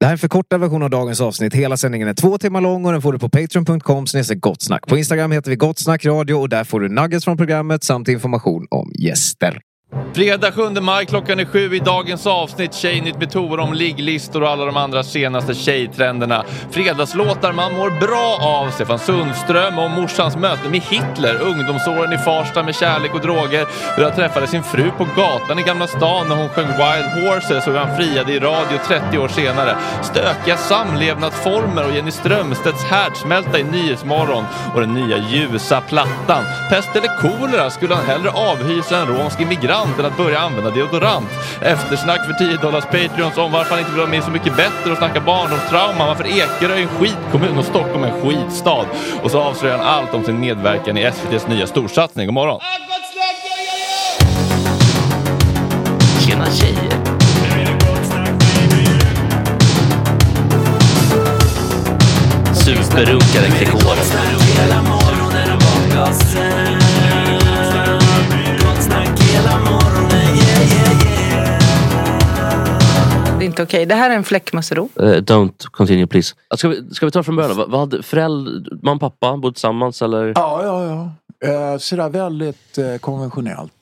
Det här är en förkortad version av dagens avsnitt. Hela sändningen är två timmar lång och den får du på patreon.com gottsnack. På Instagram heter vi Gottsnackradio och där får du nuggets från programmet samt information om gäster. Fredag 7 maj klockan är sju i dagens avsnitt Tjejnytt med Tor om ligglistor och alla de andra senaste tjejtrenderna. Fredagslåtar man mår bra av. Stefan Sundström om morsans möte med Hitler. Ungdomsåren i Farsta med kärlek och droger. Hur han träffade sin fru på gatan i Gamla stan när hon sjöng Wild Horses och hur han friade i radio 30 år senare. Stökiga samlevnadsformer och Jenny Strömstedts härdsmälta i Nyhetsmorgon och den nya ljusa plattan. Pest eller kolera skulle han hellre avhysa en romsk immigrant deodorant än att börja använda deodorant. Eftersnack för 10 dollars Patreons om varför han inte vill vara med Så mycket bättre och snacka barndomstrauma, varför Ekerö är en skitkommun och Stockholm är en skitstad. Och så avslöjar han allt om sin medverkan i SVTs nya storsatsning. God morgon! Tjena tjejer! Superrunkare Gregor. Det är inte okej. Det här är en fläckmussero. Eh, don't continue please. Ska vi, ska vi ta från början? Vad, vad hade föräldrar, mamma och pappa bodde tillsammans eller Ja, ja, ja. Eh, sådär väldigt eh, konventionellt.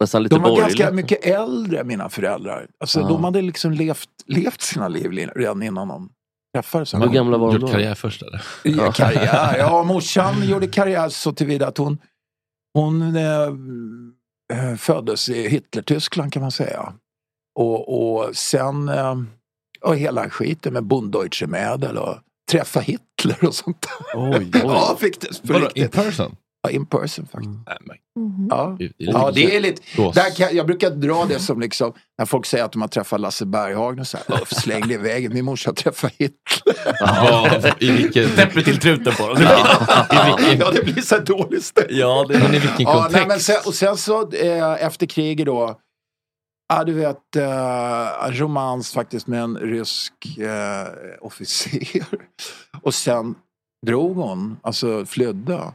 Nästan lite de var borgerligt? ganska mycket äldre, mina föräldrar. Alltså, Ja. De hade liksom levt, levt sina liv li- redan innan de träffades. Hur gamla var de Gjort då? karriär först eller? Ja, karriär. Ja, morsan gjorde karriär så tillvida att hon, hon föddes i Hitler-Tyskland kan man säga. Och, och sen eh, och hela skiten med Bunddeutsche Mädel och träffa Hitler och sånt där. Oj, Ja, fick det Vadå, in person? Ja, in person faktiskt. Ja. Ja, det är lite... Där kan, jag brukar dra det som liksom, när folk säger att de har träffat Lasse Berghagen och så här, "Uff, släng det i vägen, min morsa träffade Hitler. I vilket... Täpper till truten på dem. ja, det blir så dåligt stämt. Ja, det Men i vilken Ja, kontext? nej, men sen, och sen så eh, efter kriget då, ja du vet, eh, romans faktiskt med en rysk eh, officer. Och sen drog hon, alltså flydde.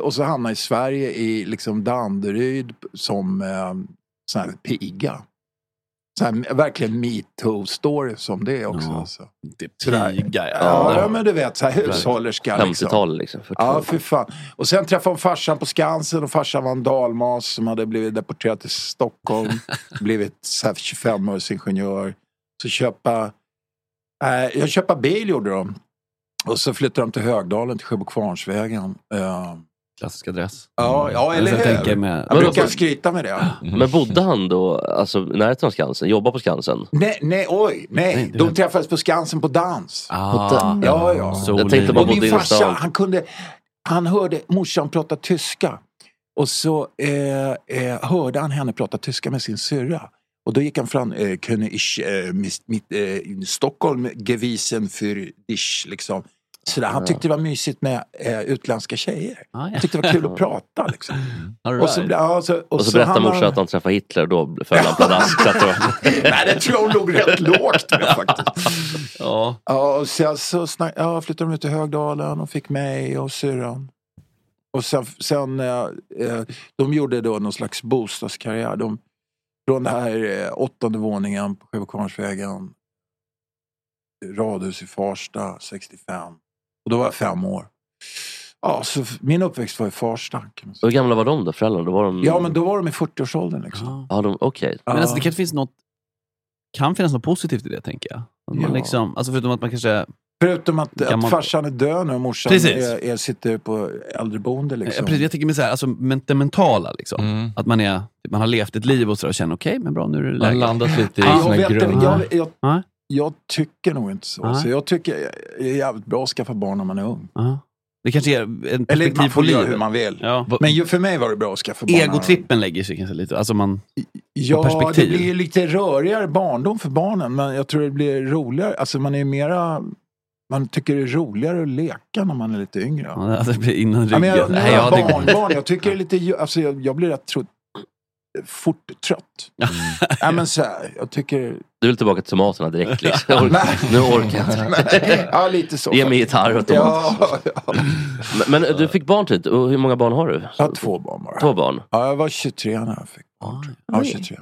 Och så hamnade i Sverige i liksom Danderyd som eh, sån här piga. Så här, verkligen metoo-story som det är också. Ja. Alltså. Det Sådär. piga, ja. Ja, det- men du vet, så här hushållerska. Liksom. 50-tal liksom. 42. Ja, för fan. Och sen träffade hon farsan på Skansen och farsan var en dalmas som hade blivit deporterad till Stockholm. blivit så här 25-årsingenjör. Så köpa, eh, jag köpa bil gjorde de. Och så flyttade de till Högdalen till Sjöbokvarnsvägen. Eh, Klassisk adress. ja, ja, eller Jag hur? tänker med... Jag brukar skryta med det. Men bodde han då alltså, i närheten av Skansen? Jobba på Skansen? Nej, nej, oj, nej. Nej, De träffades på Skansen på dans. Ah, Ja, ja. Jag tänkte bara- Och min farsa, han kunde, han hörde morsan prata tyska. Och så eh, eh, hörde han henne prata tyska med sin syrra. Och då gick han fram, eh, kunde ich, eh, mis, mit, eh, in Stockholm gewesen für dich, liksom. Så där, han tyckte det var mysigt med eh, utländska tjejer. Ah, ja. Han tyckte det var kul att prata. Liksom. All Och så, right. ja, så, och Och så berättar hamnade morsan att han träffade Hitler och då föll han pladask. Så Nej, det tror jag hon låg rätt lågt med faktiskt. Ja. Ja, och sen så snack, ja, flyttade de ut till Högdalen och fick mig och syrran. Och sen, sen eh, eh, de gjorde då någon slags bostadskarriär. De, från det här eh, åttonde våningen på Sjöbokvarnsvägen, radhus i Farsta 65. Och då var jag fem år. Ja, så min uppväxt var i Farsta. Man. Hur gamla var de då, föräldrarna? Då var de... Ja, men då var de i 40-årsåldern liksom. Ja. Ja, de, okej. Men alltså, det Ja. kanske finns något kan finnas något positivt i det tänker jag. Att man Ja. liksom, alltså förutom att man kanske... Förutom att, att Gammal- farsan är död nu och morsan är, är, sitter på äldreboende. Liksom. Jag, precis, jag tänker med så här, alltså, men det mentala. Liksom. Mm. Att man, är, man har levt ett liv och, så där och känner okej, men bra nu är det Man läge. landat lite i Ja, sina grunder. jag, jag, Nej. Jag tycker nog inte så. Nej. så jag tycker det är jävligt bra att skaffa barn när man är ung. Ja. Det kanske är en Eller perspektiv man på får göra livet. hur man vill. Ja. Men för mig var det bra att skaffa barn. Egotrippen lägger sig kanske lite. Alltså man, Ja, perspektiv. det blir lite rörigare barndom för barnen. Men jag tror det blir roligare. Alltså man är mera... Man tycker det är roligare att leka när man är lite yngre. ja, det blir innan Ja, ryggen. men jag, Nej, jag ja, barnbarn, jag tycker det är lite... Alltså jag, jag blir rätt trött. Fort trött. Ja, men så här, jag tycker... Du vill tillbaka till tomaterna direkt liksom. Orkar- Nu orkar jag inte. Ja, lite så. Ge mig gitarr och tomat. Ja, ja. Men, men du fick barn tidigt. Och hur många barn har du? Jag har två barn bara. Två barn. Ja, jag var 23 när jag fick Ah, barn. Ja, 23.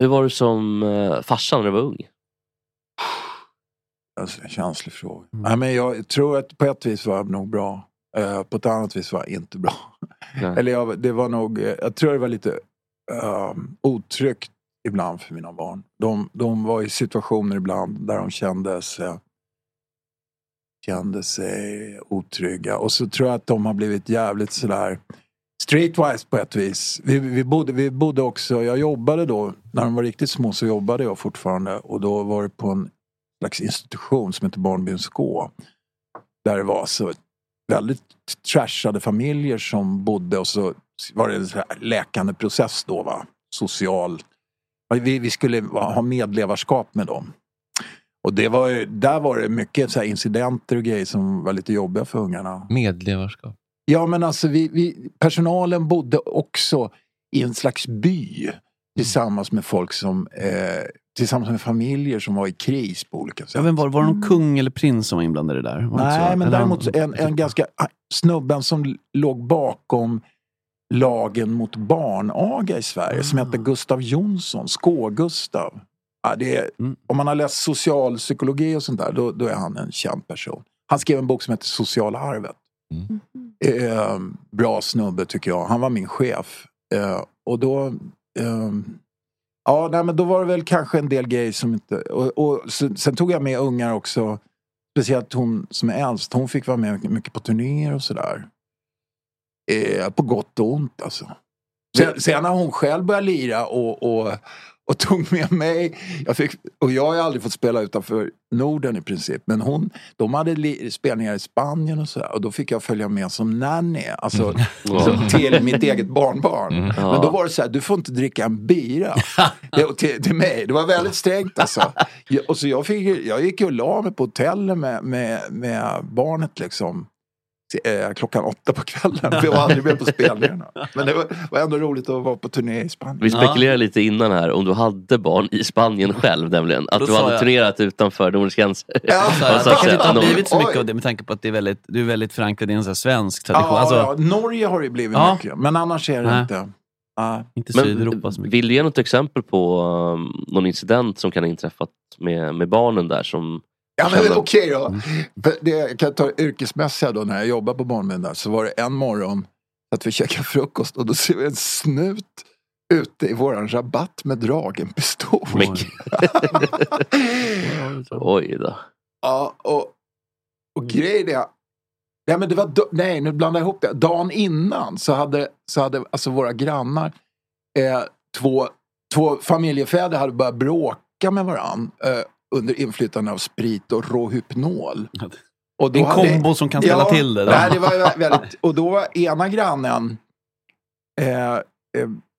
Hur var du som uh, farsa när du var ung? Alltså, en känslig fråga. Mm. Nej, men jag tror att på ett vis var jag nog bra. Eh, på ett annat vis var jag inte bra. Eller jag, det var nog, eh, jag tror det var lite um, otryggt ibland för mina barn. De, de var i situationer ibland där de kände sig, kände sig otrygga. Och så tror jag att de har blivit jävligt sådär streetwise på ett vis. Vi, vi, bodde, vi bodde också, jag jobbade då, när de var riktigt små så jobbade jag fortfarande. Och då var det på en slags institution som heter Barnbyn Skå. Där det var så väldigt trashade familjer som bodde och så var det en läkande process då va. social... Vi, vi skulle ha medlevarskap med dem. Och det var, ju- där var det mycket så här incidenter och grejer som var lite jobbiga för ungarna. Medlevarskap. Ja men alltså vi, vi, personalen bodde också i en slags by tillsammans med folk som, eh, tillsammans med familjer som var i kris på olika sätt. Ja, var, var det någon kung eller prins som var inblandad i det där? Var? Nej, men däremot en, en ganska ah, snubben som låg bakom lagen mot barnaga i Sverige som Ah. hette Gustav Jonsson, Skå-Gustav. Ja, det är, Mm. Om man har läst socialpsykologi och sånt där, då, då är han en känd person. Han skrev en bok som heter Sociala arvet. Mm. Eh, bra snubbe tycker jag. Han var min chef. Eh, och då... ehm, ja, nej, men då var det väl kanske en del grejer som inte... Och, och sen, sen tog jag med ungar också. Speciellt hon som är äldst. Hon fick vara med mycket, mycket på turnéer och sådär. Eh, på gott och ont alltså. Sen, sen när hon själv började lira och, och, och tog med mig. Jag fick, och jag har aldrig fått spela utanför Norden i princip. Men hon, de hade li, spelningar i Spanien och sådär. Och då fick jag följa med som nanny. Alltså så, till mitt eget barnbarn. Men då var det så här, du får inte dricka en bira. Det, till, till mig. Det var väldigt strängt alltså. Jag, och så jag, fick, jag gick och la mig på hotellet med, med, med barnet liksom. Eh, Klockan åtta på kvällen. För jag var aldrig med på spelningarna. Men det var, var ändå roligt att vara på turné i Spanien. Vi spekulerade lite innan här om du hade barn i Spanien själv nämligen. Att Då du hade jag- turnerat utanför Nordens gränser. Ja, Så här, Och så det kanske inte har blivit så mycket Oj. av det med tanke på att det är väldigt, du är väldigt förankrad i en sån här svensk tradition. Ja, alltså, ja, Norge har det blivit Ja. mycket. Men annars är det Nej. inte. Ja. Inte Sydeuropa så mycket. vill du ge något exempel på um, någon incident som kan ha inträffat med, med barnen där som Ja men okej då. För det, jag kan ta det yrkesmässiga då när jag jobbade på barnmedel där. Så var det en morgon att vi käkade frukost och då ser vi en snut ute i våran rabatt med dragen pistol. Men- Oj då. Ja, och, och grejen är... Nej, men det var, nej, nu blandar jag ihop det. Dagen innan så hade, så hade alltså våra grannar, eh, två, två familjefäder hade börjat bråka med varann eh, under inflytande av sprit och råhypnol. Och då En kombo som kan ställa Ja, till det. Då. Nej, det var väldigt, och då var ena grannen, eh, eh,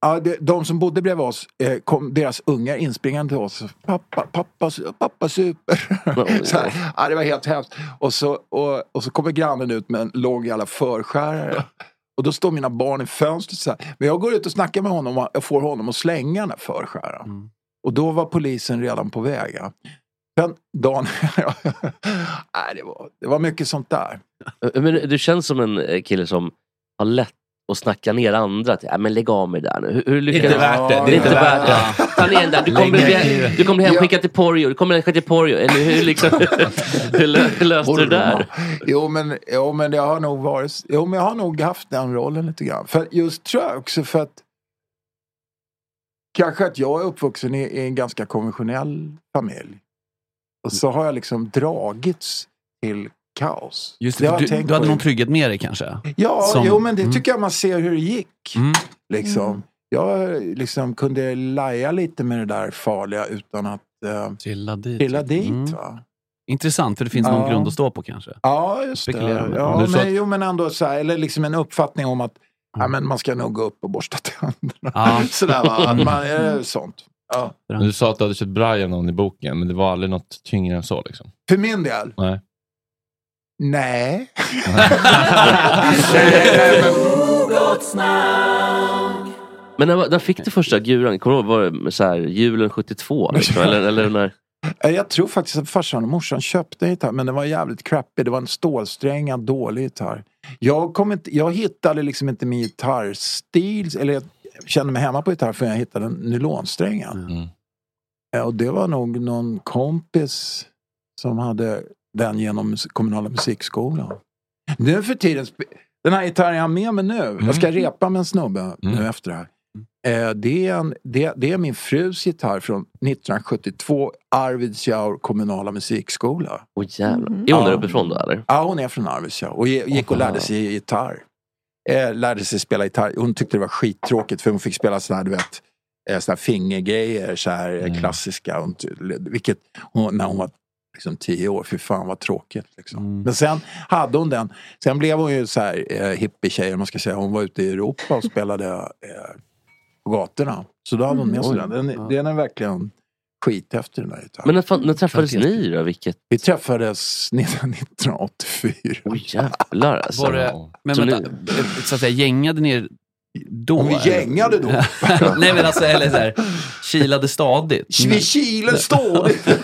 ja, det, de som bodde bredvid oss, eh, kom deras ungar inspringande till oss. Pappa, pappa, pappa super. så här, ja, det var helt hemskt. Och så, och, och så kommer grannen ut med en lång jävla förskärare. Och då står mina barn i fönstret så här. Men jag går ut och snackar med honom och får honom att slänga den här förskäraren. Mm. Och då var polisen redan på väg. Ja. Sen dagen... Nej, det, var, det var mycket sånt där. Men du känns som en eh, kille som har lätt att snacka ner andra. Att, ja, men lägg av med det där nu. Hur, hur lyckas Inte värt det. Det är inte värt det. Ta ner den där. Du kommer, bli, du kommer bli hemskickad till Porjo. Du kommer bli till Porjo. Eller hur, liksom, hur, lö- hur löste du det där? Jo men, jo men det har nog varit, jo men jag har nog haft den rollen lite grann. För just tror jag också för att Kanske att jag är uppvuxen i, i en ganska konventionell familj. Och så har jag liksom dragits till kaos. Just Det det, du, du hade på. någon trygghet med dig kanske? Ja, Som- jo men det Mm. tycker jag man ser hur det gick. Mm. Liksom. Jag liksom kunde laja lite med det där farliga utan att uh, Trilla dit. trilla dit. Mm. Va? Intressant, för det finns någon Ja. grund att stå på kanske. Ja, just det. Ja, men, att- jo, men ändå så här, eller liksom en uppfattning om att ja, men man ska nog gå upp och borsta tänderna. Ja. Sådär va, att man, är sånt. Ja. Men du sa att du hade köpt braj någon i boken, men det var aldrig något tyngre än så. Liksom. För min del, Nej. nej. nej men, Men när, när fick du första guran? Kommer du ihåg, var det så här, julen 72? Liksom, eller, eller när? Eh, jag tror faktiskt att farsan och morsan köpte en gitarr, men den var jävligt crappy. Det var en stålsträngad, dålig gitarr. Jag, kom inte, jag hittade liksom inte min gitarrstil, eller jag kände mig hemma på gitarr förrän jag hittade en nylonsträngad. Mm. Eh, Och det var nog någon kompis som hade den genom kommunala musikskolan. Nu för tiden, den här gitarren jag har med mig nu, jag ska repa med en snubbe nu efter det här. Eh, det, är en, det, det är min frus gitarr från 1972, Arvidsjaur kommunala musikskola. Åh jävlar. Är hon där uppifrån då eller? Ja, hon är från Arvidsjaur och gick och lärde sig gitarr. Eh, lärde sig spela gitarr. Hon tyckte det var skittråkigt för hon fick spela sådär, du vet, eh, sådär fingergrejer, så här eh, klassiska. Hon Vilket hon, när hon var liksom tio år, för fan vad tråkigt. Liksom. Men sen hade hon den. Sen blev hon ju så här eh, hippietjej, om man ska säga. Hon var ute i Europa och spelade eh, på gatorna. Så då hade hon med sig Mm, den. Den, den är verkligen skithäftig den där gitarren. Men när, fan, när träffades ni då? Vilket? Vi träffades 1984. Oj jävlar alltså. Var det, men Så vänta, ni- så att säga, gängade ni då? Om vi gängade då? Nej men alltså, eller så här, kilade stadigt. Vi kilar stadigt.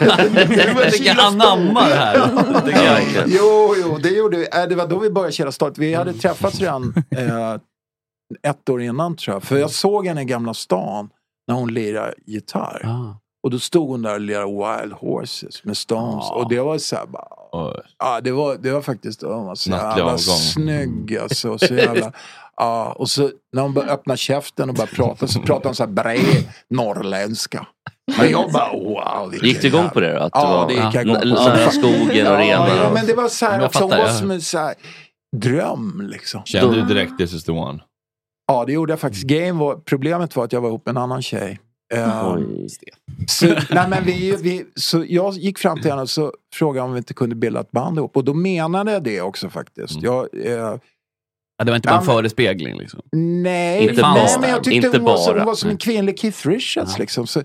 Jag tycker jag anammar det här. Jo, jo, det gjorde vi. Äh, Det var då vi började kila stadigt. Vi hade träffats redan eh, ett år innan tror jag. För jag såg henne i Gamla stan när hon lirade gitarr. Ah. Och då stod hon där och lirade Wild Horses med Stones. Och det var så här bara... Oj. Ja, det var, det var faktiskt oh, var så jävla avgång. snygg alltså. Så jävla, ja, och så när hon började öppna käften och började prata så pratade hon så här bred norrländska. Men jag bara wow. Gick du igång på det då? Att Ja, det det var gick jag igång på. här, skogen och Ja, renarna? ja, men det var så här Jag också, hon fattar, var som en så här dröm liksom. Kände du direkt this is the one? Ja, det gjorde jag faktiskt. Game var, problemet var att jag var ihop med en annan tjej. Eh, Oj. så, nej, men vi, vi, så jag gick fram till henne och så frågade om vi inte kunde bilda ett band ihop. Och då menade jag det också faktiskt. Mm. Jag, eh, Ja, det var inte bara en Ja, förespegling liksom. nej, Inte nej men jag tyckte Inte hon, var, bara. hon var som en kvinnlig Keith Richards. Liksom. Så,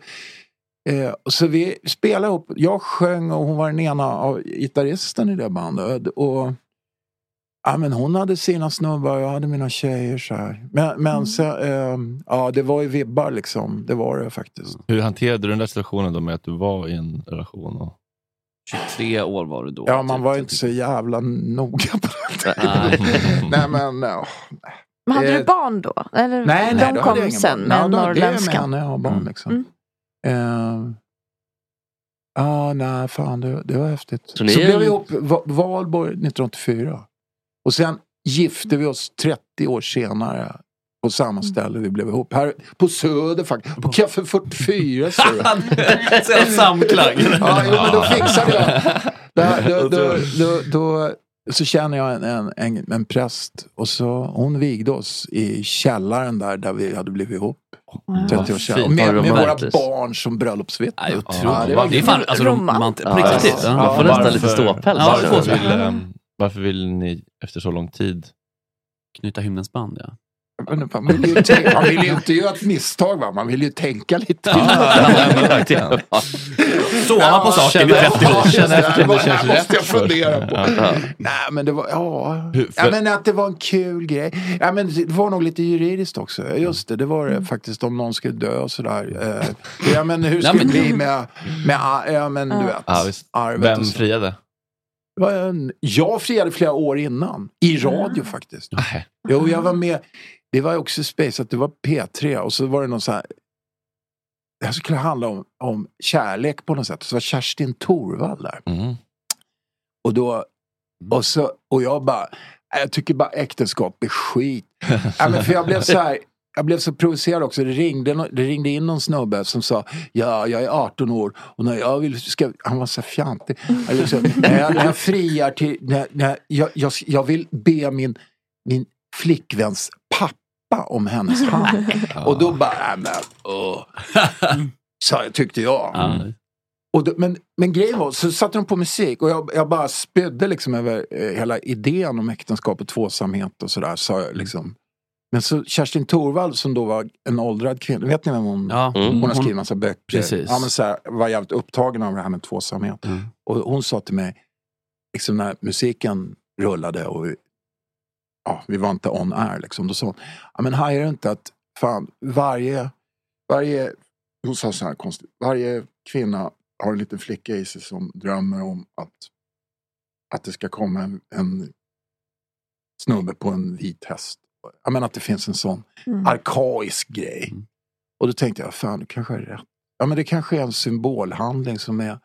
eh, så vi spelade ihop. Jag sjöng och hon var den ena av gitarristen i det bandet. Och, ja, men hon hade sina snubbar och jag hade mina tjejer. Så här. Men, men så, eh, ja, det var ju vibbar liksom. Det var det faktiskt. Hur hanterade du den där situationen då med att du var i en relation? Och... 23 år var du då. Ja, man typ. var ju inte så jävla noga på det. Nej. Nej men, ja. Men hade Eh, du barn då? Eller Nej, de nej, då hade kom sen barn. med Ja, då- Det är med norrländska? henne jag har barn liksom. Mm. Eh, Ja, nej, fan det, det var häftigt. Så Så, blev vi ihop Va- Valborg 1984. Och sen gifte vi oss 30 år senare på samma ställe vi blev ihop. Här på Söder faktiskt. På Café 44 så det. Så samklang. Ja, jo, men då fixade jag. Då, då, då, då, då, så känner jag en, en, en, en präst och så hon vigde oss i källaren där, där vi hade blivit ihop. 30 år sedan. med, med våra barn som bröllopsvittnen. Ja, det det, är fan alltså, Romant. På Ja, riktigt. ja. Ja. Man får nästan lite ståpäls. Ja, varför vill ni efter så lång tid? Knyta himlens band, ja. Men Man vill, ju tänka, man vill ju inte göra ett misstag va, man vill ju tänka lite. Sova på saken vid 30 år. Känn efter om det känns måste rätt jag fundera på. Nej men det var, ja. Ja men att det var en kul grej. Ja men det var nog lite juridiskt också. Just det, det var det faktiskt om någon skulle dö och sådär. Eh, Ja men hur skulle det bli med, med ja men du vet. Arvet Vem friade? En, jag friade flera år innan. I radio faktiskt. Jo, jag var med. Det var också Space, att det var P3 och så var det någon så här. Det här skulle handla om, om kärlek på något sätt. Så var Kerstin Thorvall där. Mm. Och då, och så, och jag bara, "Nej, jag tycker bara äktenskap är skit. ja, men för jag blev så här, jag blev så provocerad också. Det ringde, det ringde in någon snubbe som sa, ja, jag är 18 år och när jag vill, ska, han var så fjantig. Eller så, när, jag, när jag friar till, när, när jag, jag, jag vill be min, min flickväns pappa om hennes hand. Och då bara, äh, men, åh. Så tyckte jag. Ja. Och då, men, men grejen var, så satte de på musik och jag, jag bara spydde liksom över eh, hela idén om äktenskap och tvåsamhet och sådär. Så liksom. Men så Kerstin Thorvall som då var en åldrad kvinna, vet ni vem hon Ja, Mm. Hon har skrivit massa böcker. Precis. Ja, men så här, var jävligt upptagen av det här med tvåsamhet. Mm. Och hon sa till mig, liksom när musiken rullade och vi, ja, vi var inte on air, liksom, då sa hon, ja, men hajar du inte att fan, varje, varje, hon sa så här konstigt, varje kvinna har en liten flicka i sig som drömmer om att, att det ska komma en, en snubbe på en vit häst. Jag menar att det finns en sån arkaisk grej. Mm. Och då tänkte jag, fan du kanske har rätt. Ja men det kanske är en symbolhandling som är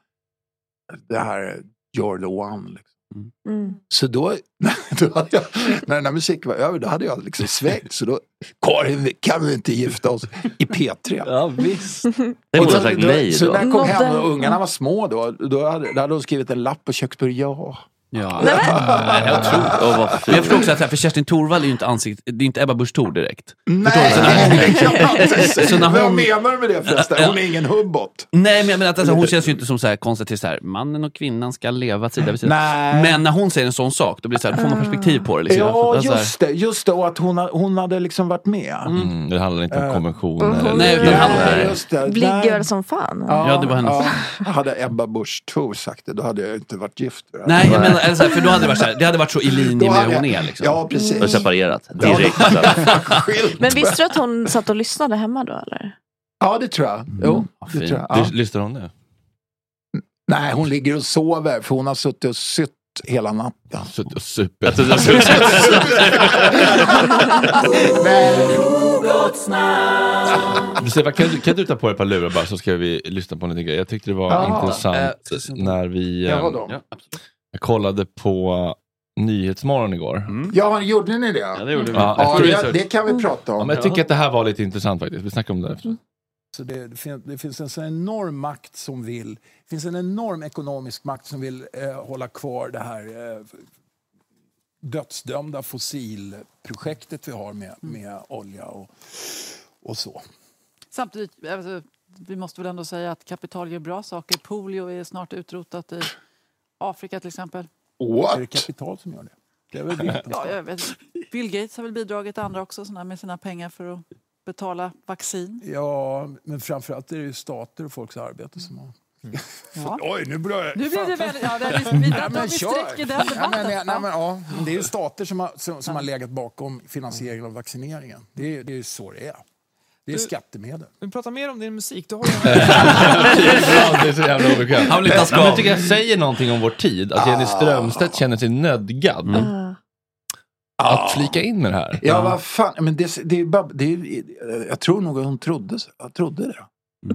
det här you're the one. Liksom. Mm. Så då, då hade jag, när den här musiken var över, då hade jag liksom svängt. Så då, Karin, kan vi inte gifta oss i P3? Ja, visst. Det Och borde då- ha sagt då- nej Så när jag kom hem och ungarna var små då, då hade, då hade hon skrivit en lapp på köksbordet. Ja, Ja. Nej, Nej, jag tror vad Men jag förstår också att så här, för Kerstin Thorvall är ju inte ansikt, det är inte Ebba Busch Thor direkt. Nej, Så när- ja, Så när Vad hon- menar du med det förresten? Hon är ingen hubbot. Nej, men jag menar att alltså, hon känns ju inte som så här konstigt till så här, mannen och kvinnan ska leva sida vid sida. Nej. Men när hon säger en sån sak, då blir det så här, då får man perspektiv på det. Liksom. Ja, Alltså, just det. Just det. Och att hon, hon hade liksom varit med. Mm, det handlar inte om Eh, konventioner. Nej, utan han- Nej, just det. Ligger Nej. väl som fan. Ja, det var hennes. ja. Hade Ebba Busch Thor sagt det, då hade jag inte varit gift. Nej, jag menar, eller så här, för då hade det varit så här, det hade varit så i linje med hur hon jag- är. Liksom. Ja, precis. Och separerat direkt. så här. Skilt. Men visste du att hon satt och lyssnade hemma då eller? Ja, det tror jag. Jo, Vad det tror jag. Ja. Lys- Lyssnar hon nu? Nej, hon ligger och sover för hon har suttit och sytt hela natten. Suttit och. Jag jag Du, Stefan, kan, du- kan du ta på dig ett par lurar bara så ska vi lyssna på en liten grej. Jag tyckte det var Ja, intressant eh, när vi Ja, eh, vadå? Ja, absolut. Jag kollade på Nyhetsmorgon igår. Ja, gjorde ni det? Ja, det gjorde vi. Ja, Ja, det, det kan vi prata Ja, om. men jag tycker att det här var lite intressant faktiskt. Vi snackar om det efter. Så det, det, finns, det finns en så enorm makt som vill, det finns en enorm ekonomisk makt som vill eh, hålla kvar det här eh, dödsdömda fossilprojektet vi har med, med olja och, och så. Samtidigt, alltså, vi måste väl ändå säga att kapital gör bra saker. Polio är snart utrotat i Afrika till exempel. What? Är det kapital som gör det? Det är väl det. Ja, jag vet. Bill Gates har väl bidragit, andra också, såna med sina pengar för att betala vaccin. Ja, men framförallt är det ju stater och folks arbete som har... Ja. Oj, nu börjar jag... Nu blir det väl, ja, det är, vi, vi, sträcker den Ja, debatten. men, nej, nej, men, ja, det är ju stater som har, som, som har legat bakom finansieringen av vaccineringen. Det är, det är ju så det är. Det är skattemedel. Vi pratar mer om din musik. Du har ju det är så jävla obekvämt. Han ha Men jag tycker jag säger någonting om vår tid. Att Jenny Strömstedt känner sig nödgad att flika in med det här. Ja, vad fan. Men det, det är bara, det är, jag tror nog att hon trodde, jag trodde det.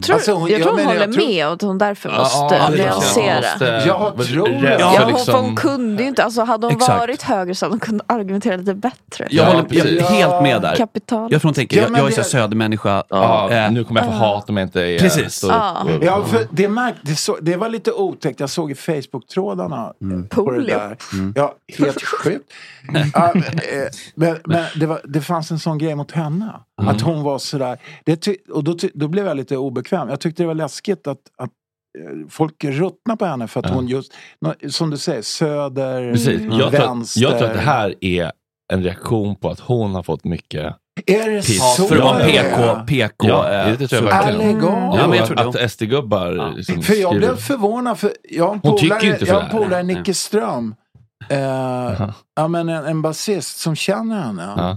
Tror, Alltså, hon- jag tror hon menar, håller jag tror- med och att hon därför Ja, måste ja, det är nyansera. Jag tror det. rädd Ja, liksom- hon kunde ju inte, alltså hade hon Exakt. varit högre så hade hon kunnat argumentera lite bättre. Jag Ja, håller jag helt med där. Kapital. Jag tror hon tänker, Ja, jag, jag är så södermänniska. Ja, Eh, nu kommer jag få hat om jag inte är... Precis. Ja. Ja, för det, märk, det, så, det var lite otäckt. Jag såg i Facebook-trådarna Mm. på det där. Ja, helt sjukt. Ja, eh, men men det, var, det fanns en sån grej mot henne. Mm. Att hon var sådär. Det, ty, och då, ty, då blev jag lite obekväm. Jag tyckte det var läskigt att, att eh, folk ruttnar på henne för att Ja. hon just, som du säger, söder, Precis. Jag, tror att, vänster. jag tror att det här är en reaktion på att hon har fått mycket Är det piss. så? för att vara? PK, PK. Ja, eh, det tror jag verkligen. Ja, men jag tror det. att, SD-gubbar Ja. liksom För jag skriver- blev förvånad för jag har en polare. Nicke Ström. Eh, ja men en, en basist som känner henne. Ja.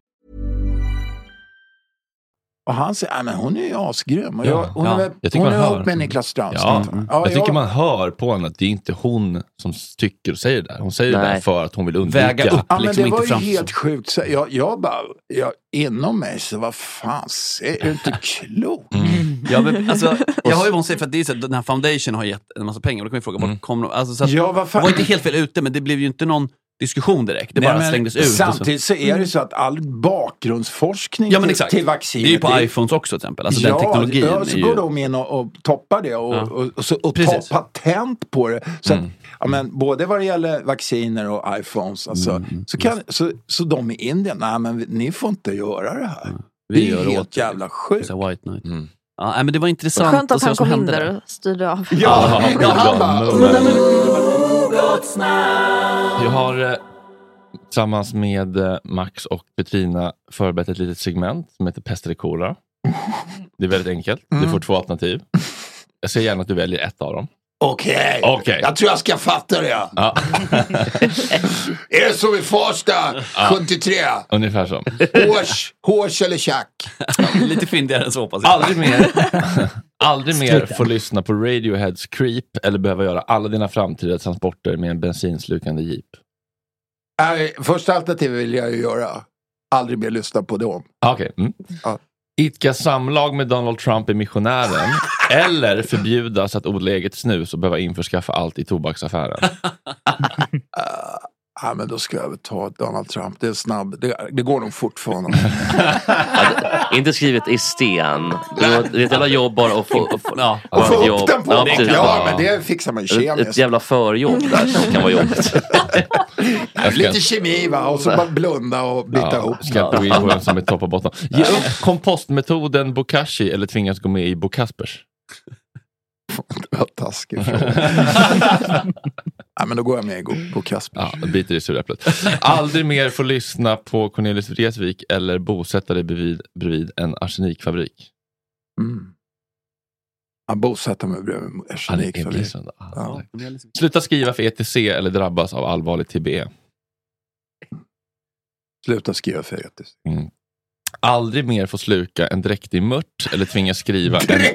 Och han säger, "Nej, men hon är ju asgrym. Och jag, Ja, hon ja. är, Jag tycker hon man är hör. ihop med Niklas Strömstedt. Ja, va? jag tycker jag- man hör på henne att det är inte hon som tycker och säger det där. Hon säger det Nej. där för att hon vill undvika. Väga upp. Ja, men liksom det inte var ju helt sjukt. Så Jag, jag bara, jag, inom mig så vad fan, är du inte klok? Mm. Ja, men, alltså, jag har ju vad säger för att det är så att den här foundation har gett en massa pengar. Och då kan vi fråga, Mm. vart kom de? Alltså, så att, Ja, vad fan- Det var inte helt fel ute, men det blev ju inte någon diskussion direkt. Det Nej, bara men slängdes ut. och Samtidigt så är det så att all bakgrundsforskning Ja, men till, exakt. till vaccin... Det är ju på iPhones också till exempel. Alltså den ja, teknologin. Ja, så går ju... de in och, och toppar det och, Ja. och, och, så, och Precis. tar patent på det. Så Mm. att, ja, men, både vad det gäller vacciner och iPhones, alltså, Mm, så, kan, så, så de i Indien, nej men ni får inte göra det här. Vi det är gör helt åt jävla sjukt. Så White Knight. Ja, nej, men det var intressant Skönt att se han kom in där och styrde av. Ja, Ja, han bara, Jag har eh, tillsammans med eh, Max och Petrina förberett ett litet segment som heter Pest eller kolera. Det är väldigt enkelt. Du Mm. får två alternativ. Jag ser gärna att du väljer ett av dem. Okej, Okej. jag tror jag ska fatta det. Ja. är det som i Farsta, 73? Ungefär så. Hårs, hårs eller tjack? Lite fyndigare än så hoppas jag. Aldrig mer, aldrig mer få lyssna på Radioheads Creep eller behöva göra alla dina framtida transporter med en bensinslukande jeep. Nej, första alternativet vill jag ju göra. Aldrig mer lyssna på dem. Okej. Mm. Idka samlag med Donald Trump i missionären eller förbjudas att odla eget snus och behöva införskaffa allt i tobaksaffären. Ja, men då ska jag väl ta Donald Trump. Det är snabb. Det, det går nog fort för honom. Inte skrivet i sten. Det är ett jävla jobb bara att få, att få, ja, Och få upp jobb. den på Ja. Ja, men det fixar man ju Ett, ett kemiskt. jävla förjobb där som kan vara jobbigt. Lite kemi va, och så bara blunda och bita ihop. Ska gå in på vem som är topp och botten. Ge upp kompostmetoden bokashi eller tvingas gå med i Bo Kaspers. Vad taskig fråga. ja, men då går jag med i på Kasper. Ja, biter i suräpplet. Aldrig mer få lyssna på Cornelis Vreeswijk eller bosätta dig bredvid, bredvid en arsenikfabrik. Mm. Jag bosätter mig bredvid en arsenikfabrik. Ja. Sluta skriva för ETC eller drabbas av allvarlig TBE. Sluta skriva för etiskt. Mm. Aldrig mer få sluka en dräktig mört eller tvingas skriva en...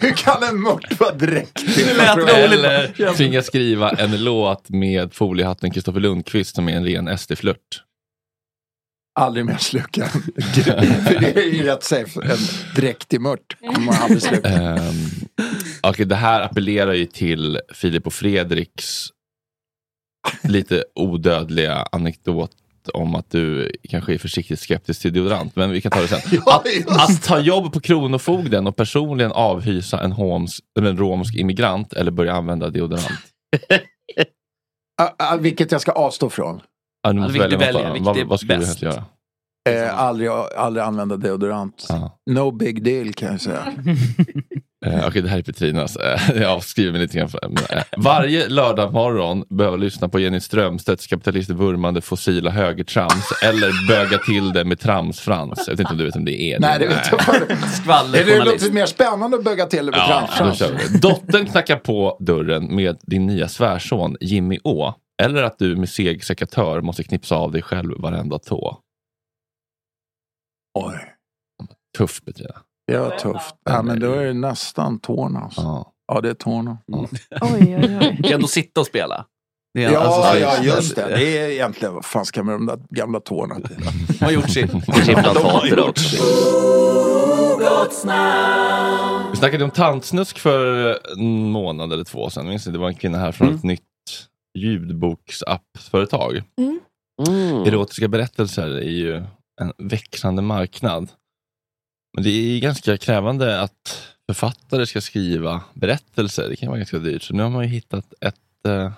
Hur kan en mört vara dräktig? Eller tvingas skriva en låt med foliehatten Kristoffer Lundqvist som är en ren SD-flört. Aldrig mer sluka en. För det är ju rätt safe. En dräktig mört kommer man aldrig sluka. Um, Okej, det här appellerar ju till Filip och Fredriks lite odödliga anekdot om att du kanske är försiktigt skeptisk till deodorant. Men vi kan ta det sen. Att, att ta jobb på Kronofogden och personligen avhysa en, homs, en romsk immigrant eller börja använda deodorant. Ah, ah, vilket jag ska avstå från. Ja, du måste välja dem. Vad, är vad skulle du helst göra? Eh, aldrig, aldrig använda deodorant. No big deal kan jag säga. Eh, Okej, det här är Petrinas. Eh, jag avskriver mig lite grann. För, men, eh, varje lördag morgon behöver lyssna på Jenny Strömstedts kapitalist vurmande fossila högertrams eller böga till det med tramsfrans. Jag vet inte om du vet om det är. Nej, det vet jag inte. Är det låter mer spännande att böga till det med Ja, tramsfrans. Dottern knackar på dörren med din nya svärson Jimmy Å. Eller att du med seg sekatör måste knipsa av dig själv varenda tå. Oj. Tuff Petrina. Det var tufft. Ja, men då är det nästan tårna. Alltså. Ja. ja, det är tårna. Oj, oj, oj. Du kan ändå sitta och spela. Det är- Ja, alltså, ja, just det. Det är egentligen, vad fan ska man med de där gamla tårna till? De har gjort sitt. Implantater också. Vi snackade om tantsnusk för en månad eller två sedan. Minns ni? Det var en kvinna här från ett nytt ljudboksappföretag. Mm. Erotiska berättelser är ju en växande marknad. Men det är ganska krävande att författare ska skriva berättelser. Det kan vara ganska dyrt. Så nu har man ju hittat ett eh,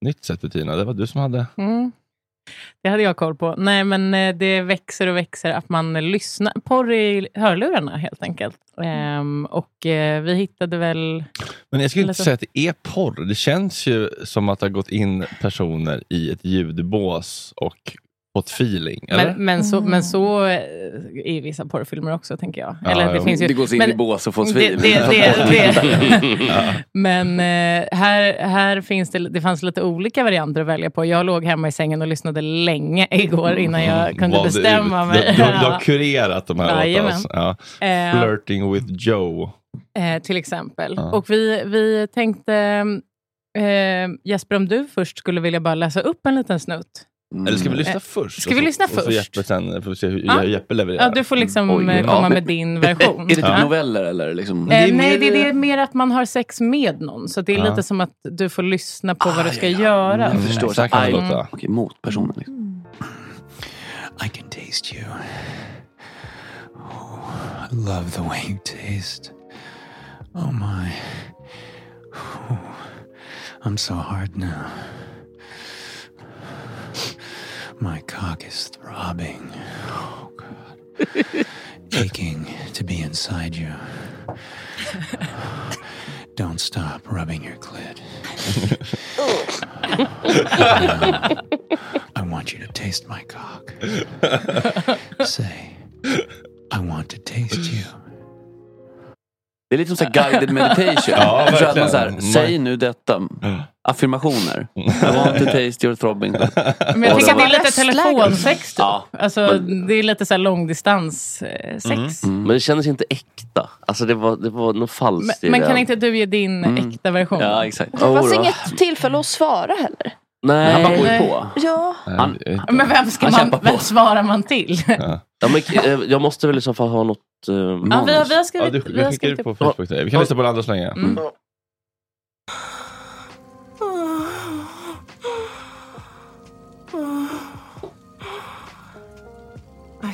nytt sätt Bettina. Det var du som hade. Mm. Det hade jag koll på. Nej, men eh, det växer och växer att man lyssnar. Porr i hörlurarna helt enkelt. Ehm, och eh, vi hittade väl... Men jag skulle inte säga att det är porr. Det känns ju som att det har gått in personer i ett ljudbås och fått feeling. Eller? Men, men, så, men så eh, är vissa porrfilmer också, tänker jag. Ja, Eller, det, jo. finns ju, Det går in men, i bås och får det, det, Ja. Men eh, här, här finns det, det fanns lite olika varianter att välja på. Jag låg hemma i sängen och lyssnade länge igår innan jag kunde Valde bestämma mig. Du, du, du har kurerat de här åt Jajamän. oss. Ja. Eh, Flirting with Joe. Eh, till exempel. Ja. Och vi, vi tänkte, eh, Jesper, om du först skulle vilja bara läsa upp en liten snutt Eller ska vi lyssna Eh, först? ska vi Och så- lyssna och så först? Jeppe sen får vi se hur Ja. Jeppe levererar. Ja, du får liksom Oj, eh, ja. komma Men- med din version. Är det typ Ja. noveller eller? Liksom? Eh, nej, det, det är mer att man har sex med någon. Så det är Ja. lite som att du får lyssna på vad du ska göra. Jag förstår. Så kan det låta. Okej, mot personen. Liksom. I can taste you. Oh, I love the way you taste. Oh my. Oh, I'm so hard now. My cock is throbbing. Oh God. Aching to be inside you. Don't stop rubbing your clit. I want you to taste my cock. Say, I want to taste you. Det är lite som så guided meditation. Ja, Förstår att man så här, säg nu detta. Affirmationer. I want to taste your throbbing. Men jag tänker att det är lite telefonsex typ. Ja, Alltså, det är lite så långdistanssex. Men det kändes inte äkta. Alltså det var, det var något falskt Men, men det. kan inte du ge din Mm. äkta version? Ja, exakt. Det fanns Oh, inget tillfälle att svara heller. Nej. Han bara går på. Ja. Han, Men vem, ska man, vem svarar man till? Ja. Ja, men, eh, jag måste väl i så fall ha något... Uh, Ja, vi har, vi har Ja, skrivit, du, vi vi har skrivit på. Facebook. Vi kan lyssna på den andra så länge.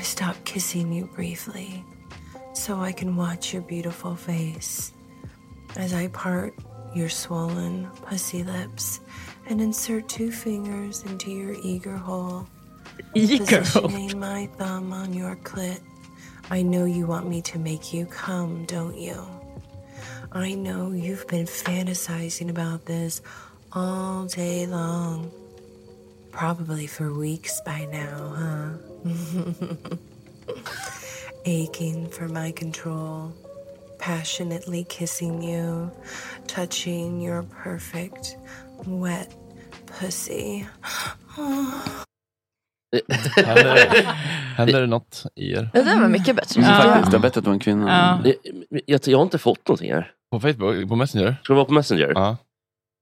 I stop kissing you briefly so I can watch your beautiful face as I part your swollen pussy lips and insert two fingers into your eager hole. Eager hole. Positioning my thumb on your clit. I know you want me to make you come, don't you? I know you've been fantasizing about this all day long. Probably for weeks by now, huh? Aching for my control, passionately kissing you, touching your perfect, wet pussy. Händer, händer det något i er? Det där var mycket bättre. Mm, jag. Faktiskt, det är bättre att du är en kvinna. Jag, jag, jag har inte fått någonting här. På Facebook? På Messenger? Ska det vara på Messenger? Ja.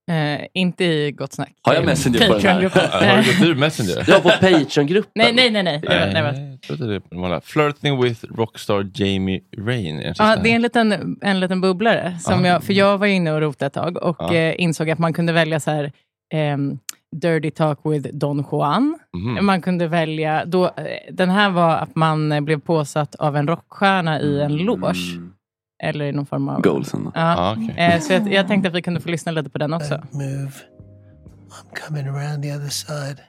Eh, inte i Gott Snack. Har jag Messenger på den här? Har du gått ur Messenger? Ja, på Patreon-gruppen. Nej, nej, nej. nej. nej. nej. nej. Där. Flirting with rockstar Jamie Rain. Ja, sista. det är en liten, en liten bubblare. Som Ja. jag, för jag var inne och rotade ett tag och Ja. eh, insåg att man kunde välja så här, ehm, Dirty Talk with Don Juan. Mhm. Man kunde välja, då, eh, den här var att man blev påsatt av en rockstjärna i en loge. Eller i någon form av... Goalsen då. Ja. Ah, okej. eh, så jag, jag tänkte att vi kunde få lyssna lite på den också. move. I'm coming around the other side.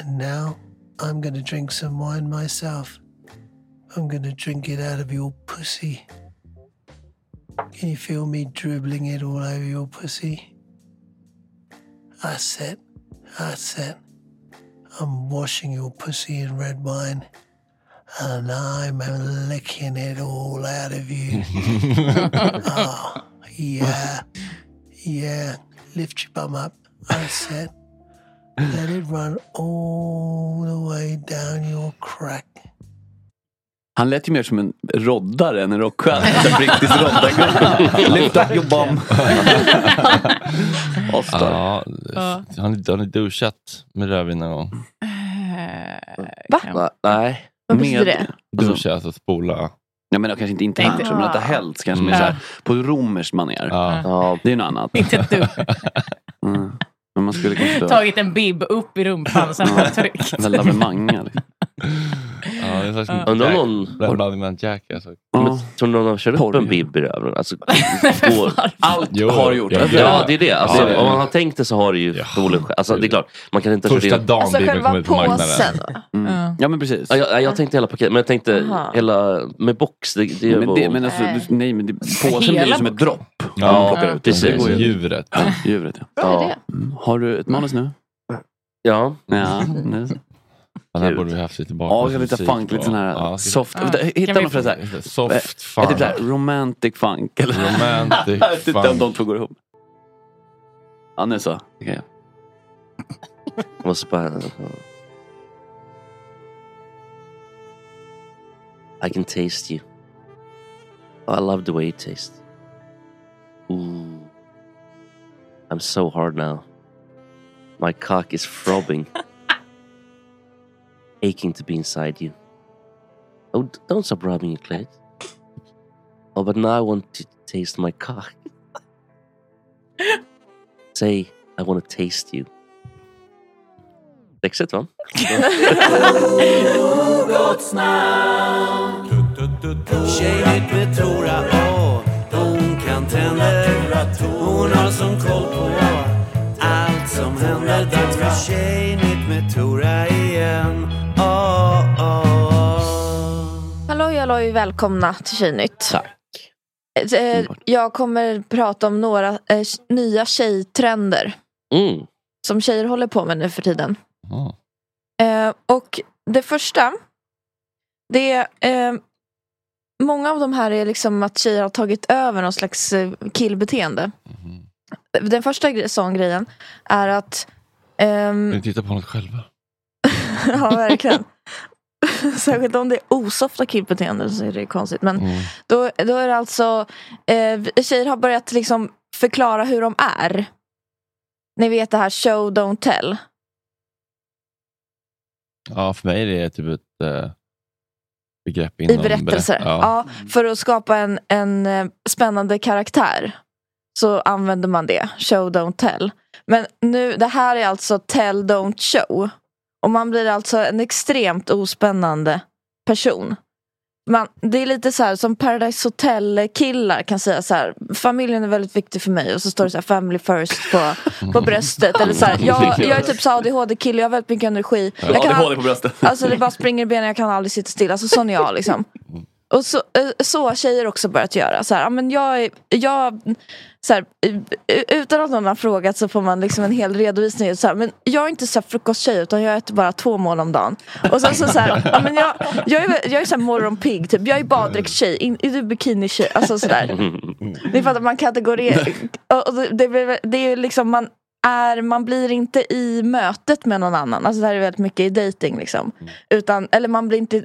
And now I'm gonna drink some wine myself. I'm gonna drink it out of your pussy. Can you feel me dribbling it all over your pussy? I said, I said, I'm washing your pussy in red wine. And I'm licking it all out of you. oh, yeah. Yeah, lift your bum up. I said, let it run all the way down your crack. Han lät ju mer som en roddare än en rockstjärna. Alltså, En brittisk roddargubbe. Lift up your bum. Oscar. Ja, Ja. har ni, har ni duschat med rödvin någon gång? Eh, Va? Va? Nej. Vad betyder det? Alltså- Duscha, alltså spola. Jag menar kanske inte internt, Inte- men att det har hällts kanske mer Ja. så här, på romersk manér. Ja. Ja, Det är ju något annat. Inte ett dugg. Mm. Men man skulle kanske då Tagit en bib upp i rumpan och sen bara tryckt. lavemanga. Liksom. Ja, det är en slags Ja. Undrar om någon... Jack, blandning med en Jack. Alltså. Men, tror någon har kört upp en ja. bib i röven? Alltså, går, Allt Jo, har gjort. ja, Alltså, ja, det är det. Alltså, Ja, det är det. Om man har tänkt det så har det ju förmodligen skett. Alltså, det är klart, man kan inte ha kört Första in... dagen Alltså Bibeln kom själva ut på marknaden. påsen. va? Mm. Ja. Ja men precis. Ja, jag, jag tänkte hela paketet, men jag tänkte Aha. hela med box. Det, det Men, det, men alltså, Nej. du, nej, men det, påsen blir ju Hela som ett dropp. Ja, man plockar ut den. precis. Det går ju. Djuret. Ja. Ja. Mm. Har du ett manus nu? ja. Ja. Den här borde vi haft lite bakgrund. Ja, lite funk, lite sån här Ja, soft. Ja. Hitta någon för så här, Soft eh, funk. typ så här, romantic funk. Eller? Romantic de, funk. de två går ihop. Ja, nu så. Okay. Måste bara... I can taste you. I love the way you taste. Ooh. I'm so hard now. My cock is throbbing. Aching to be inside you. Oh, don't stop rubbing your clit. Oh, but now I want to taste my cock. Say, I want to taste you. Sexigt va? Tjejigt med Tora igen. Halloj halloj, välkomna till Tjejnytt. Tack. Jag kommer prata om några eh, nya tjejtrender. Mm. Som tjejer håller på med nu för tiden. Eh, och det första. Det är eh, Många av de här är liksom att tjejer har tagit över någon slags eh, killbeteende. Den första sån grejen är att ehm, ni titta på något själva? ja, verkligen. Särskilt om det är osofta killbeteenden så är det konstigt. Men då, då är det alltså, eh, tjejer har börjat liksom förklara hur de är. Ni vet det här show don't tell. Ja, för mig är det typ ett eh, begrepp inom I berättelser. berä- Ja. för att skapa en, en eh, spännande karaktär. Så använder man det, show don't tell. Men nu, det här är alltså tell don't show. Och man blir alltså en extremt ospännande person. Man, det är lite så här som Paradise Hotel killar kan säga så här. Familjen är väldigt viktig för mig och så står det så här family first på, på bröstet. Eller så här, jag, jag är typ så ADHD kille, jag har väldigt mycket energi. Jag kan- ADHD på bröstet. Alltså det bara springer i benen, jag kan aldrig sitta still. Alltså sån är jag liksom. Och så, eh, så har tjejer också börjat göra. Så här, men jag, jag, så här, utan att någon har frågat så får man liksom en hel redovisning. Så här, men jag är inte så frukosttjej utan jag äter bara två mål om dagen. Och sen så, så här, ja, men jag, jag är, jag är så här morgonpigg, typ. jag är baddräktstjej, är du typ bikinitjej? Alltså sådär. Ni fattar, man kategoriserar. Det, det, det är liksom man är, man blir inte i mötet med någon annan. Alltså det här är väldigt mycket i dating liksom. Utan, eller man blir inte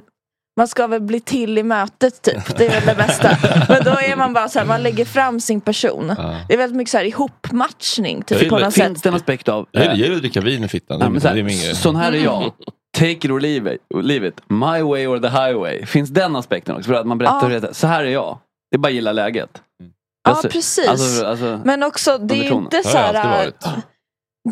man ska väl bli till i mötet typ. Det är väl det bästa. Men då är man bara så här, man lägger fram sin person. Det är väldigt mycket så här ihopmatchning typ, på något sätt. Finns det en aspekt av... Jag gillar- jag gillar att dricka vin i fittan. Det är Ja, men min- så här, det är min grej. sån här är Mm. jag. Take it or leave it, leave it. My way or the highway. Finns den aspekten också? För att man berättar Ja. hur det är. Så här är jag. Det är bara att gilla läget. Ja Alltså- precis. alltså- alltså- Men också det är ju inte Det så har jag alltid här. varit.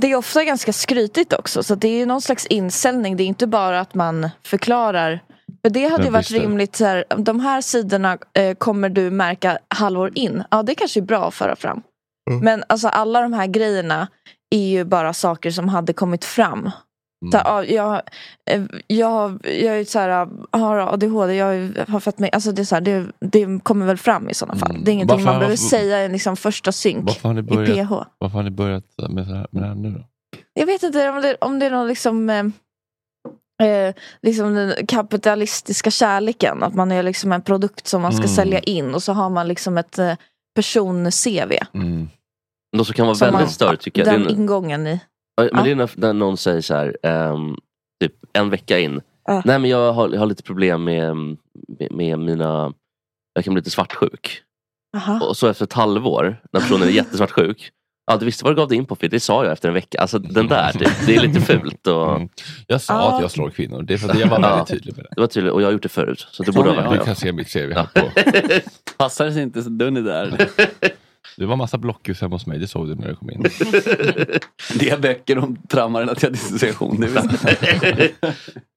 Det är ofta ganska skrytigt också. Så det är ju någon slags inställning. Det är inte bara att man förklarar. Det hade ju varit rimligt. Så här, de här sidorna eh, kommer du märka halvår in. Ja det kanske är bra att föra fram. Mm. Men alltså alla de här grejerna är ju bara saker som hade kommit fram. Så, här, ja, jag, eh, jag, jag är så här, har ADHD, jag har fått mig, alltså det, är så här, det, det kommer väl fram i sådana fall. Det är ingenting Varför- man behöver varför- säga i liksom första synk Varför har ni i börjat, PH. varför har ni börjat med, så här, med det här nu då? Jag vet inte om det, om det är någon liksom, eh, liksom den kapitalistiska kärleken. Att man är liksom en produkt som man ska Mm. sälja in och så har man liksom ett eh, person-CV. Något som kan vara Som väldigt man- störigt tycker jag. det är Den en- ingången i. Men Ja. det är när, när någon säger så här, ehm, typ en vecka in. Ja. Nej men jag har, jag har lite problem med, med, med mina, jag kan bli lite svartsjuk. Aha. Och så efter ett halvår, när personen är jättesvartsjuk. Ja du visste vad du gav dig in på för det sa jag efter en vecka. Alltså den där, det, det är lite fult. Och... Jag sa att jag slår kvinnor, det är för att jag var väldigt tydlig med det. Det var tydligt och jag har gjort det förut. Så det borde ja, ha du kan se mitt CV här på. Passar det sig inte så Dunny där? Det var massa blockljus hemma hos mig, det såg du när du kom in. Det är böcker om traumarelaterad dissociation.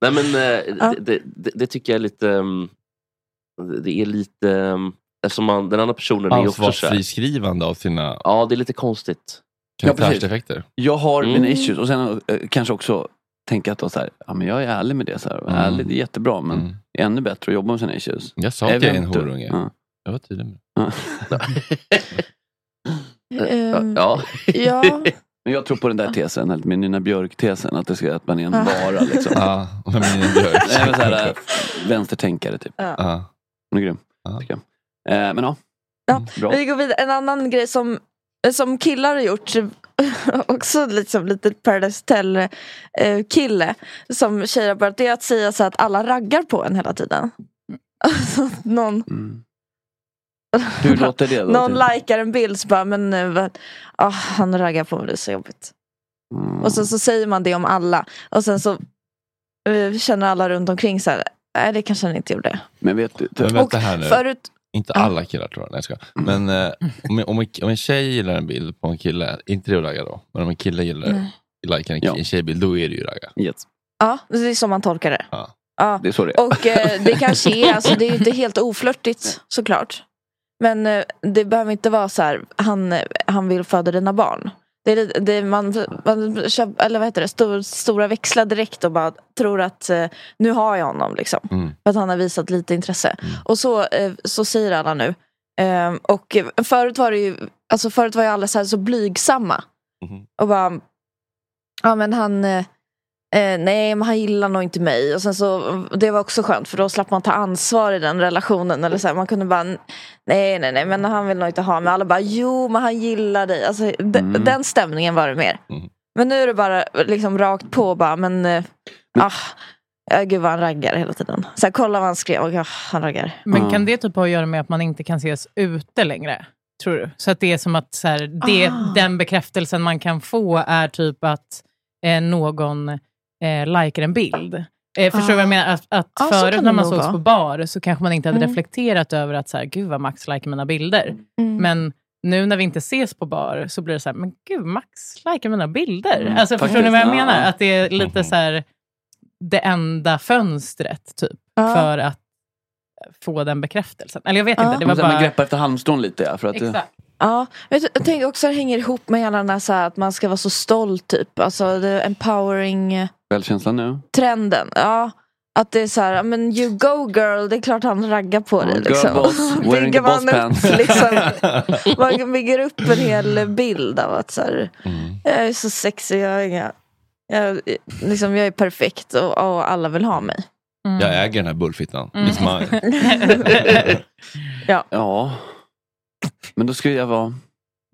Nej men eh, det, det, det, tycker jag är lite, um, det är lite, um, eftersom man, den andra personen är också så här- Ansvarsfriskrivande av sina Ja det är lite konstigt. karaktärsdefekter. Jag har Mm. mina issues och sen eh, kanske också tänka att då så här, ja, men jag är ärlig med det. Så här. Mm. Ärlig, det är jättebra men det är ännu bättre att jobba med sina issues. Jag sa att jag är en horunge. Ja. Jag var tydlig med det. Ehm, Ja. ja. Men jag tror på den där tesen, eller med Nina Björk-tesen, att, det ska, att man är en Ja. vara. Liksom. Ja, Nina Björk. Nej, men så här, äh, vänstertänkare typ. Ja. Hon är grym. Tycker jag. Eh, men ja. Ja, Bra. Vi går vidare. En annan grej som, som killar har gjort, också liksom lite Paradise Hotel eh, kille som tjejer har börjat, det är att säga så att alla raggar på en hela tiden. Alltså, någon, Hur låter det då? någon typ? likar en bild så bara, men eh, vad- ah, han raggar på mig, det är så jobbigt. Och sen så säger man det om alla. Och sen så eh, känner alla runt omkring så här, nej det kanske han inte gjorde. Men vet du, Men vänta här nu. Förut, Inte alla killar tror jag. Nej, jag skojar. Men eh, om, om, en, om en tjej gillar en bild på en kille, inte det att ragga då, men om en kille gillar Nej. likar en, en tjejbild, då är det ju ragga. Yes. ja, det är så man tolkar det. Ja. Ja. Det är så det är. Och eh, det kanske är, alltså det är ju inte helt oflörtigt såklart. Men eh, det behöver inte vara så här, han, han vill föda dina barn. Det det man, man kör, eller vad heter det, stor, stora växlar direkt och bara tror att eh, nu har jag honom liksom. Mm. För att han har visat lite intresse. Och så, eh, så säger alla nu. Eh, och eh, förut var det ju, alltså förut var ju alla så, här så blygsamma. Och bara, ja men han, eh, nej men han gillar nog inte mig. Och sen så, det var också skönt för då slapp man ta ansvar i den relationen. Eller så här, man kunde bara, nej nej nej men han vill nog inte ha mig. Alla bara, jo men han gillar dig. Alltså, Mm. Den stämningen var det mer. Men nu är det bara liksom rakt på bara, men, eh, ah, ja, gud vad han raggar hela tiden. Så här, kolla vad han skrev, och, ah, han raggar. Men kan det typ ha att göra med att man inte kan ses ute längre? Tror du? Så att det är som att så här, det, Ah. den bekräftelsen man kan få är typ att eh, någon eh, likar en bild. Eh, förstår du vad jag menar? Att, att så förut kan när man sågs på bar så kanske man inte hade Mm. reflekterat över att så här, gud vad Max likar mina bilder. Mm. Men nu när vi inte ses på bar så blir det så här, men gud Max likar mina bilder. Mm, alltså, förstår faktiskt. ni vad jag Ja. menar? Att det är lite så här, det enda fönstret typ, Ja. för att få den bekräftelsen. Eller jag vet inte, det var så här, man bara... greppar efter halmstrån lite. Ja, för att, Exakt. Ja, jag, jag tänker också att det hänger ihop med hela den här, så här att man ska vara så stolt typ. Alltså det empowering Välkänslan nu. trenden. Ja. Att det är så här, men you go girl, det är klart han raggar på dig. girl Liksom. boss, Bygger the boss man upp, liksom, man bygger upp en hel bild av att så här, jag är så sexig, jag är, inga, jag, liksom, jag är perfekt och, och alla vill ha mig. Jag äger den här bullfittan. Mm. It's mine. ja. ja. Men då skulle jag vara...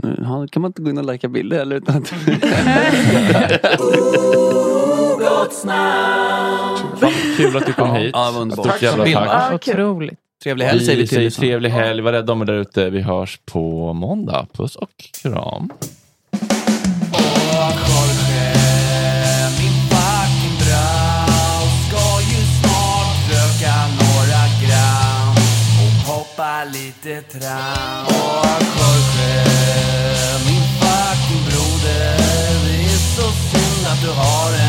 Nu kan man inte gå in och lajka bilder eller? Utan att... Fan, kul att du kom hit. Ja, underbart. Stort jävla Tack. Otroligt. Trevlig helg säger vi Vi till säger trevlig helg. Var rädda om er där ute. Vi hörs på måndag. Puss och kram. Min fucking brau ska ju snart röka några gram och hoppa lite tram. Och Jorge, min fucking broder, det är så synd att du har en